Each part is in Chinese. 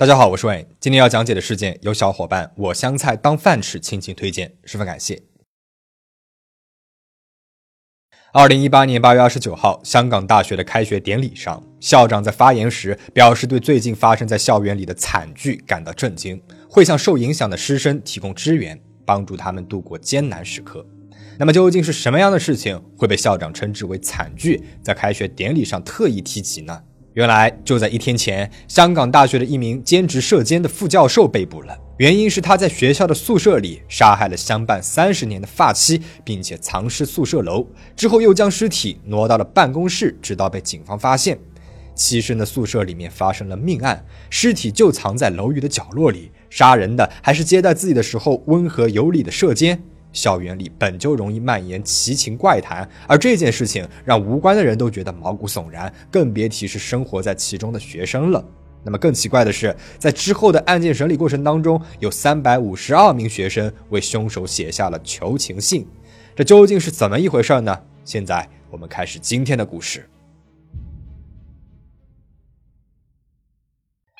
大家好，我是魏。今天要讲解的事件由小伙伴我香菜当饭吃倾情推荐，十分感谢。二零一八年八月二十九号，香港大学的开学典礼上，校长在发言时表示，对最近发生在校园里的惨剧感到震惊，会向受影响的师生提供支援，帮助他们度过艰难时刻。那么，究竟是什么样的事情会被校长称之为惨剧，在开学典礼上特意提及呢？原来就在一天前，香港大学的一名兼职射监的副教授被捕了。原因是他在学校的宿舍里杀害了相伴三十年的发妻，并且藏尸宿舍楼，之后又将尸体挪到了办公室，直到被警方发现。栖身的宿舍里面发生了命案，尸体就藏在楼宇的角落里。杀人的还是接待自己的时候温和有礼的射监。校园里本就容易蔓延奇情怪谈，而这件事情让无关的人都觉得毛骨悚然，更别提是生活在其中的学生了。那么更奇怪的是，在之后的案件审理过程当中，有三百五十二名学生为凶手写下了求情信，这究竟是怎么一回事呢？现在我们开始今天的故事。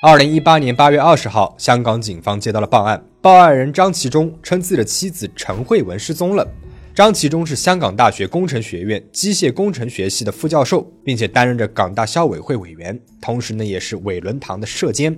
二零一八年八月二十号，香港警方接到了报案，报案人张其忠称自己的妻子陈慧文失踪了。张其忠是香港大学工程学院机械工程学系的副教授，并且担任着港大校委会委员，同时呢也是伟伦堂的社监。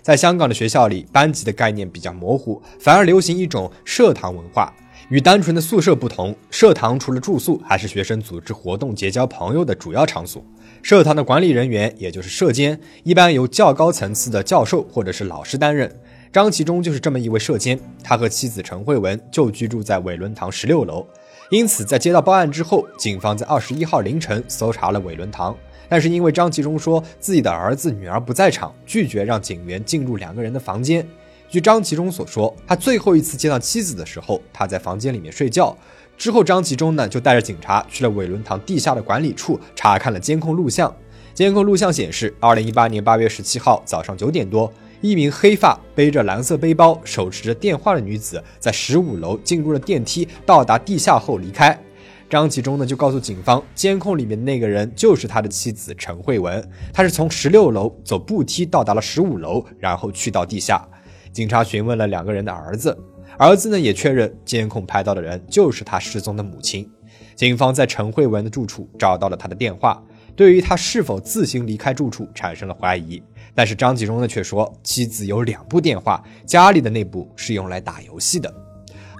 在香港的学校里，班级的概念比较模糊，反而流行一种社堂文化。与单纯的宿舍不同，社堂除了住宿，还是学生组织活动、结交朋友的主要场所。社团的管理人员，也就是社监，一般由较高层次的教授或者是老师担任。张其中就是这么一位社监，他和妻子陈慧文就居住在伟伦堂十六楼。因此，在接到报案之后，警方在二十一号凌晨搜查了伟伦堂，但是因为张其中说自己的儿子女儿不在场，拒绝让警员进入两个人的房间。据张其中所说，他最后一次见到妻子的时候，他在房间里面睡觉。之后，张其中呢就带着警察去了伟伦堂地下的管理处，查看了监控录像。监控录像显示，二零一八年八月十七号早上九点多，一名黑发、背着蓝色背包、手持着电话的女子在十五楼进入了电梯，到达地下后离开。张其中呢就告诉警方，监控里面的那个人就是他的妻子陈慧文，他是从十六楼走步梯到达了十五楼，然后去到地下。警察询问了两个人的儿子。儿子呢也确认监控拍到的人就是他失踪的母亲。警方在陈慧文的住处找到了他的电话，对于他是否自行离开住处产生了怀疑。但是张吉忠呢却说妻子有两部电话，家里的那部是用来打游戏的。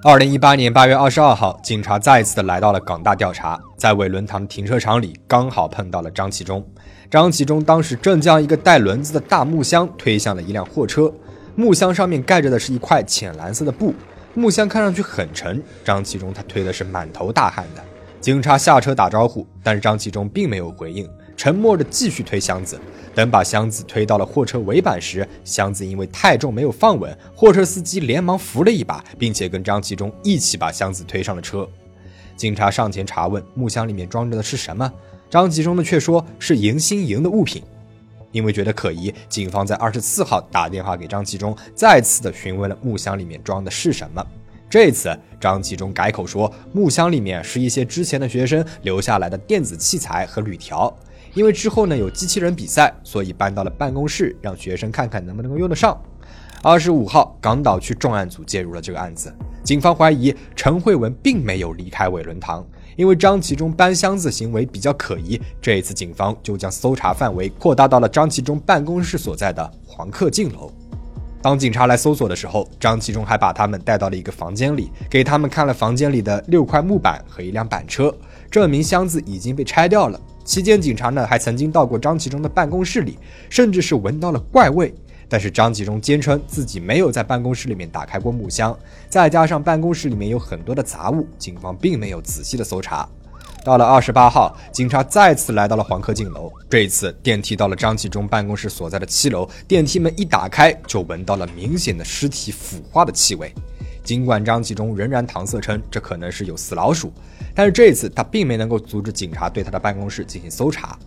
二零一八年八月二十二号，警察再次的来到了港大调查，在伟伦堂停车场里刚好碰到了张其忠。张其忠当时正将一个带轮子的大木箱推向了一辆货车，木箱上面盖着的是一块浅蓝色的布。木箱看上去很沉，张其中他推的是满头大汗的。警察下车打招呼，但是张其中并没有回应，沉默着继续推箱子。等把箱子推到了货车尾板时，箱子因为太重没有放稳，货车司机连忙扶了一把，并且跟张其中一起把箱子推上了车。警察上前查问木箱里面装着的是什么，张其中呢却说是迎新营的物品。因为觉得可疑，警方在二十四号打电话给张其中，再次的询问了木箱里面装的是什么。这次张其中改口说，木箱里面是一些之前的学生留下来的电子器材和铝条。因为之后呢有机器人比赛，所以搬到了办公室，让学生看看能不能够用得上。二十五号，港岛区重案组介入了这个案子，警方怀疑陈慧文并没有离开伟伦堂。因为张其中搬箱子行为比较可疑，这一次警方就将搜查范围扩大到了张其中办公室所在的黄克敬楼。当警察来搜索的时候，张其中还把他们带到了一个房间里，给他们看了房间里的六块木板和一辆板车，证明箱子已经被拆掉了。期间，警察呢还曾经到过张其中的办公室里，甚至是闻到了怪味。但是张吉忠坚称自己没有在办公室里面打开过木箱，再加上办公室里面有很多的杂物，警方并没有仔细的搜查。到了二十八号，警察再次来到了黄科进楼，这一次电梯到了张其忠办公室所在的七楼，电梯门一打开，就闻到了明显的尸体腐化的气味。尽管张其忠仍然搪塞称这可能是有死老鼠，但是这一次他并没能够阻止警察对他的办公室进行搜查。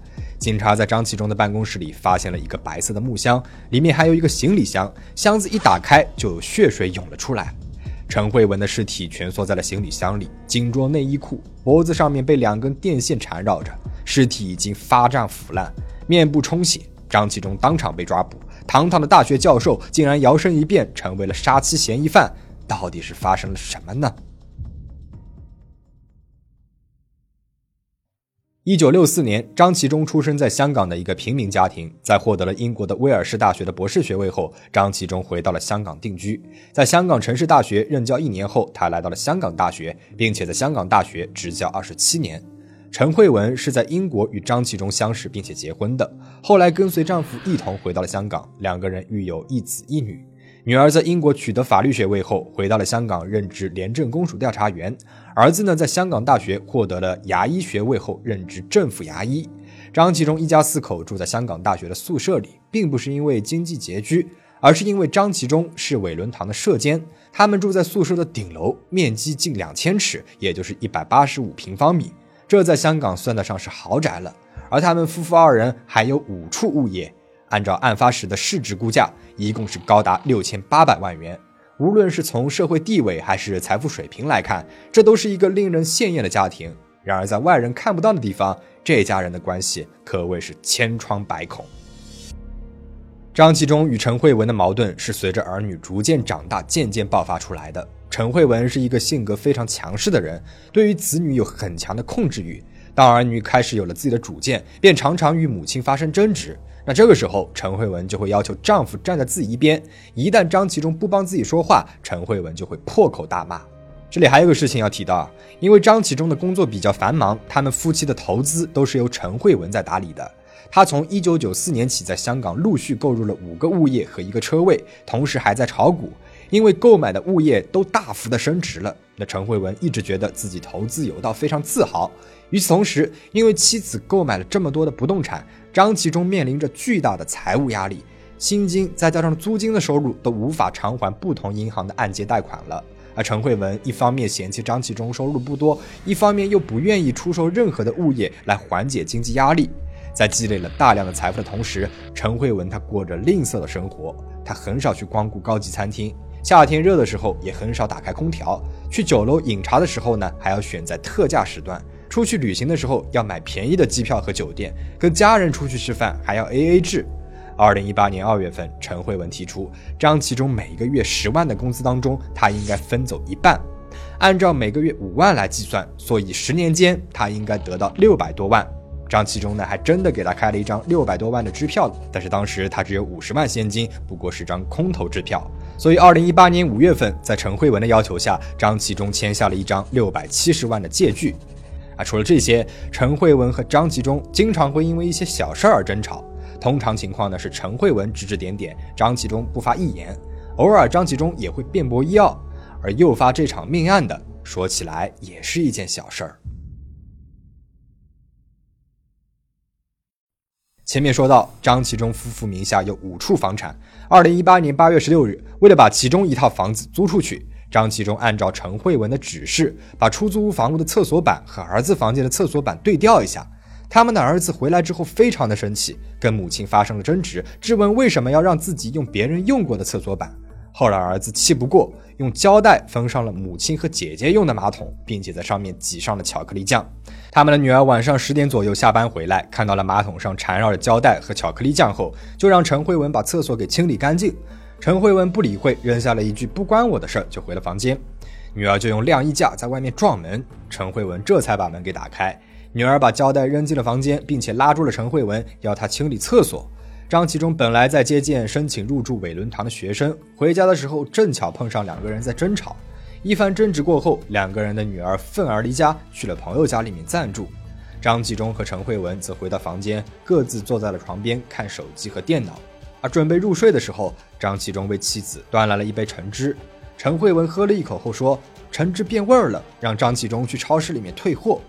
警察在张其中的办公室里发现了一个白色的木箱，里面还有一个行李箱。箱子一打开，就有血水涌了出来。陈慧文的尸体蜷缩在了行李箱里，仅着内衣裤，脖子上面被两根电线缠绕着。尸体已经发胀腐烂，面部充血。张其中当场被抓捕，堂堂的大学教授竟然摇身一变成为了杀妻嫌疑犯，到底是发生了什么呢？一九六四年，张其中出生在香港的一个平民家庭。在获得了英国的威尔士大学的博士学位后，张其中回到了香港定居。在香港城市大学任教一年后，他来到了香港大学，并且在香港大学执教二十七年。陈慧文是在英国与张其中相识并且结婚的，后来跟随丈夫一同回到了香港，两个人育有一子一女。女儿在英国取得法律学位后，回到了香港任职廉政公署调查员。儿子呢，在香港大学获得了牙医学位后，任职政府牙医。张其中一家四口住在香港大学的宿舍里，并不是因为经济拮据，而是因为张其中是伟伦堂的舍监。他们住在宿舍的顶楼，面积近两千尺，也就是一百八十五平方米，这在香港算得上是豪宅了。而他们夫妇二人还有五处物业。按照案发时的市值估价，一共是高达六千八百万元。无论是从社会地位还是财富水平来看，这都是一个令人羡艳的家庭。然而，在外人看不到的地方，这家人的关系可谓是千疮百孔。张纪中与陈慧文的矛盾是随着儿女逐渐长大渐渐爆发出来的。陈慧文是一个性格非常强势的人，对于子女有很强的控制欲。当儿女开始有了自己的主见，便常常与母亲发生争执。那这个时候，陈慧文就会要求丈夫站在自己一边。一旦张其中不帮自己说话，陈慧文就会破口大骂。这里还有个事情要提到啊，因为张其中的工作比较繁忙，他们夫妻的投资都是由陈慧文在打理的。他从一九九四年起在香港陆续购入了五个物业和一个车位，同时还在炒股。因为购买的物业都大幅的升值了，那陈慧文一直觉得自己投资有道，非常自豪。与此同时，因为妻子购买了这么多的不动产，张其中面临着巨大的财务压力，薪金再加上租金的收入都无法偿还不同银行的按揭贷款了。而陈慧文一方面嫌弃张其中收入不多，一方面又不愿意出售任何的物业来缓解经济压力。在积累了大量的财富的同时，陈慧文她过着吝啬的生活，她很少去光顾高级餐厅。夏天热的时候也很少打开空调，去酒楼饮茶的时候呢，还要选在特价时段。出去旅行的时候要买便宜的机票和酒店，跟家人出去吃饭还要 A A 制。二零一八年二月份，陈慧文提出，张其中每个月十万的工资当中，他应该分走一半，按照每个月五万来计算，所以十年间他应该得到六百多万。张其中呢，还真的给他开了一张六百多万的支票，但是当时他只有五十万现金，不过是张空头支票。所以，二零一八年五月份，在陈慧文的要求下，张其中签下了一张六百七十万的借据。啊，除了这些，陈慧文和张其中经常会因为一些小事而争吵。通常情况呢是陈慧文指指点点，张其中不发一言；偶尔张其中也会辩驳医药。而诱发这场命案的，说起来也是一件小事儿。前面说到，张其中夫妇名下有五处房产。二零一八年八月十六日，为了把其中一套房子租出去，张其中按照陈慧文的指示，把出租屋房屋的厕所板和儿子房间的厕所板对调一下。他们的儿子回来之后非常的生气，跟母亲发生了争执，质问为什么要让自己用别人用过的厕所板。后来儿子气不过，用胶带封上了母亲和姐姐用的马桶，并且在上面挤上了巧克力酱。他们的女儿晚上十点左右下班回来，看到了马桶上缠绕着胶带和巧克力酱后，就让陈慧文把厕所给清理干净。陈慧文不理会，扔下了一句“不关我的事儿”，就回了房间。女儿就用晾衣架在外面撞门，陈慧文这才把门给打开。女儿把胶带扔进了房间，并且拉住了陈慧文，要她清理厕所。张其中本来在接见申请入住伟伦堂的学生，回家的时候正巧碰上两个人在争吵。一番争执过后，两个人的女儿愤而离家，去了朋友家里面暂住。张其中和陈慧文则回到房间，各自坐在了床边看手机和电脑。而准备入睡的时候，张其中为妻子端来了一杯橙汁。陈慧文喝了一口后说：“橙汁变味儿了，让张其中去超市里面退货。”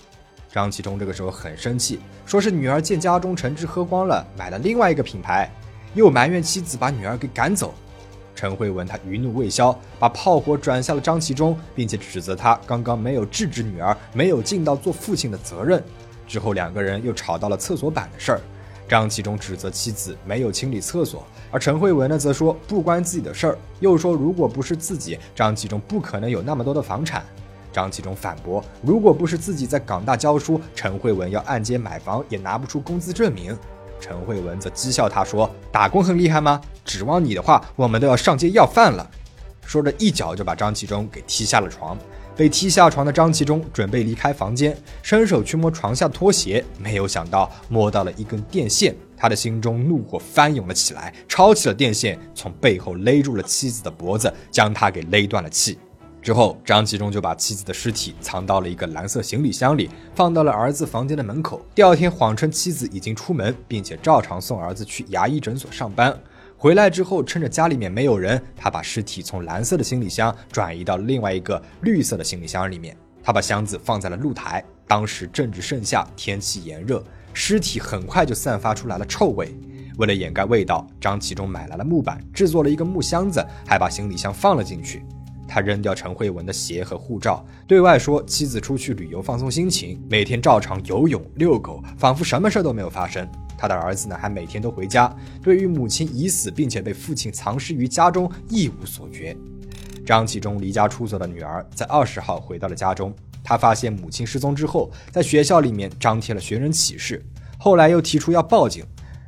张其中这个时候很生气，说是女儿见家中橙汁喝光了，买了另外一个品牌，又埋怨妻子把女儿给赶走。陈慧文他余怒未消，把炮火转向了张其中，并且指责他刚刚没有制止女儿，没有尽到做父亲的责任。之后两个人又吵到了厕所板的事儿，张其中指责妻子没有清理厕所，而陈慧文呢则说不关自己的事儿，又说如果不是自己，张其中不可能有那么多的房产。张其中反驳：“如果不是自己在港大教书，陈慧文要按揭买房也拿不出工资证明。”陈慧文则讥笑他说：“打工很厉害吗？指望你的话，我们都要上街要饭了。”说着，一脚就把张其中给踢下了床。被踢下床的张其中准备离开房间，伸手去摸床下拖鞋，没有想到摸到了一根电线。他的心中怒火翻涌了起来，抄起了电线，从背后勒住了妻子的脖子，将她给勒断了气。之后，张其中就把妻子的尸体藏到了一个蓝色行李箱里，放到了儿子房间的门口。第二天，谎称妻子已经出门，并且照常送儿子去牙医诊所上班。回来之后，趁着家里面没有人，他把尸体从蓝色的行李箱转移到另外一个绿色的行李箱里面。他把箱子放在了露台。当时正值盛夏，天气炎热，尸体很快就散发出来了臭味。为了掩盖味道，张其中买来了木板，制作了一个木箱子，还把行李箱放了进去。他扔掉陈慧文的鞋和护照，对外说妻子出去旅游放松心情，每天照常游泳、遛狗，仿佛什么事都没有发生。他的儿子呢，还每天都回家，对于母亲已死并且被父亲藏尸于家中一无所觉。张启忠离家出走的女儿在二十号回到了家中，他发现母亲失踪之后，在学校里面张贴了寻人启事，后来又提出要报警。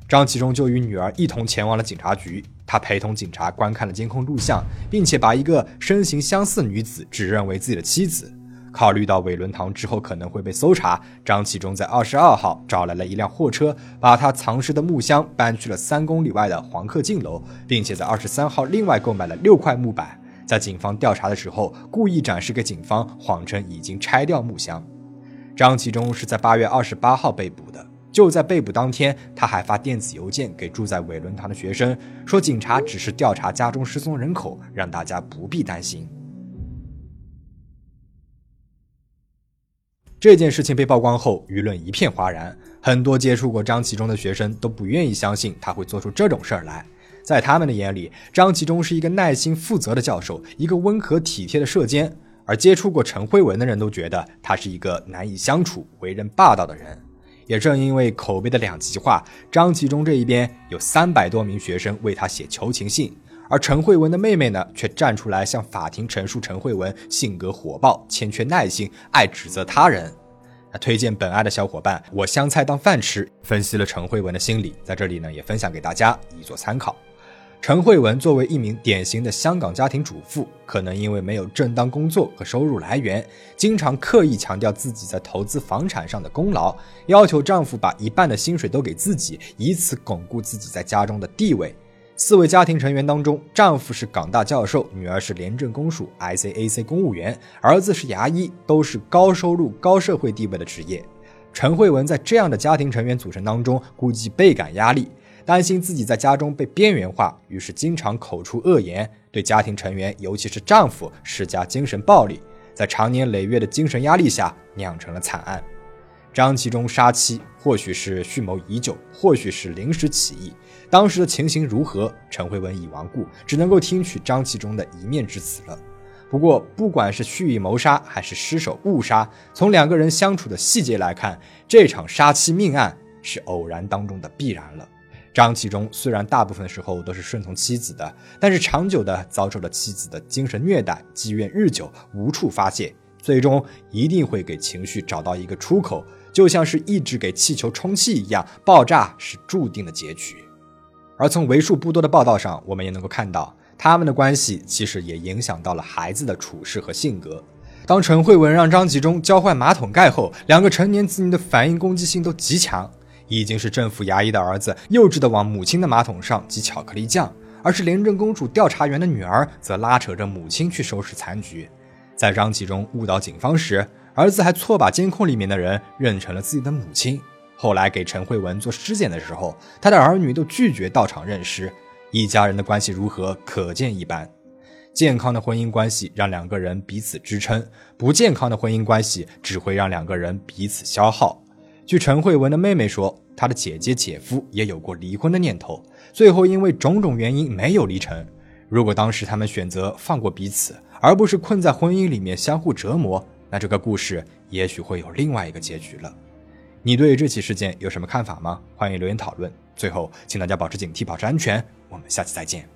张启忠就与女儿一同前往了警察局，他陪同警察观看了监控录像，并且把一个身形相似女子指认为自己的妻子。考虑到伟伦堂之后可能会被搜查，张启忠在二十二号找来了一辆货车，把他藏尸的木箱搬去了三公里外的黄克敬楼，并且在二十三号另外购买了六块木板，在警方调查的时候故意展示给警方，谎称已经拆掉木箱。张启忠是在八月二十八号被捕的。就在被捕当天，他还发电子邮件给住在伟伦堂的学生，说警察只是调查家中失踪人口，让大家不必担心。这件事情被曝光后，舆论一片哗然，很多接触过张其中的学生都不愿意相信他会做出这种事儿来。在他们的眼里，张其中是一个耐心负责的教授，一个温和体贴的社监，而接触过陈慧文的人都觉得他是一个难以相处、为人霸道的人。也正因为口碑的两极化，张其中这一边有三百多名学生为他写求情信，而陈慧文的妹妹呢，却站出来向法庭陈述陈慧文性格火爆、欠缺耐心、爱指责他人。那推荐本案的小伙伴，我香菜当饭吃，分析了陈慧文的心理，在这里呢也分享给大家以作参考。陈慧文作为一名典型的香港家庭主妇，可能因为没有正当工作和收入来源，经常刻意强调自己在投资房产上的功劳，要求丈夫把一半的薪水都给自己，以此巩固自己在家中的地位。四位家庭成员当中，丈夫是港大教授，女儿是廉政公署 ICAC 公务员，儿子是牙医，都是高收入、高社会地位的职业。陈慧文在这样的家庭成员组成当中，估计倍感压力。担心自己在家中被边缘化，于是经常口出恶言，对家庭成员，尤其是丈夫施加精神暴力。在长年累月的精神压力下，酿成了惨案。张其中杀妻，或许是蓄谋已久，或许是临时起意。当时的情形如何？陈慧文已亡故，只能够听取张其中的一面之词了。不过，不管是蓄意谋杀，还是失手误杀，从两个人相处的细节来看，这场杀妻命案是偶然当中的必然了。张其中虽然大部分时候都是顺从妻子的，但是长久的遭受了妻子的精神虐待，积怨日久，无处发泄，最终一定会给情绪找到一个出口，就像是一直给气球充气一样，爆炸是注定的结局。而从为数不多的报道上，我们也能够看到，他们的关系其实也影响到了孩子的处事和性格。当陈慧文让张其中交换马桶盖后，两个成年子女的反应攻击性都极强。已经是政府牙医的儿子，幼稚的往母亲的马桶上挤巧克力酱；而是廉政公署调查员的女儿，则拉扯着母亲去收拾残局。在张启忠误导警方时，儿子还错把监控里面的人认成了自己的母亲。后来给陈慧文做尸检的时候，他的儿女都拒绝到场认尸。一家人的关系如何，可见一斑。健康的婚姻关系让两个人彼此支撑，不健康的婚姻关系只会让两个人彼此消耗。据陈慧文的妹妹说，她的姐姐、姐夫也有过离婚的念头，最后因为种种原因没有离成。如果当时他们选择放过彼此，而不是困在婚姻里面相互折磨，那这个故事也许会有另外一个结局了。你对这起事件有什么看法吗？欢迎留言讨论。最后，请大家保持警惕，保持安全。我们下期再见。